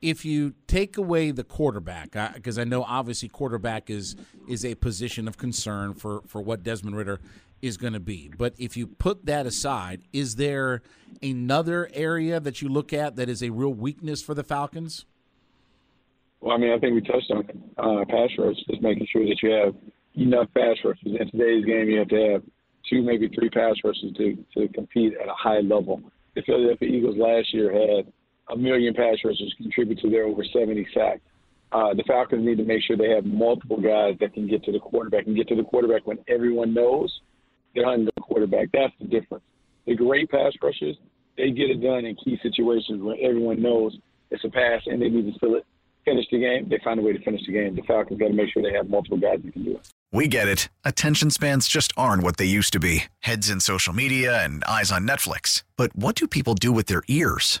if you take away the quarterback, because I, I, know obviously quarterback is is a position of concern for for what Desmond Ridder is going to be. But if you put that aside, is there another area that you look at that is a real weakness for the Falcons? Well, I mean, I think we touched on. Uh, pass rush, just making sure that you have enough pass rushes. In today's game, you have to have two, maybe three pass rushes to, to compete at a high level. The Philadelphia Eagles last year had a million pass rushers contribute to their over 70 sacks. Uh, the Falcons need to make sure they have multiple guys that can get to the quarterback and get to the quarterback when everyone knows they're hunting the quarterback. That's the difference. The great pass rushers, they get it done in key situations where everyone knows it's a pass and they need to fill it, finish the game. They find a way to finish the game. The Falcons got to make sure they have multiple guys that can do it. We get it. Attention spans just aren't what they used to be heads in social media and eyes on Netflix. But what do people do with their ears?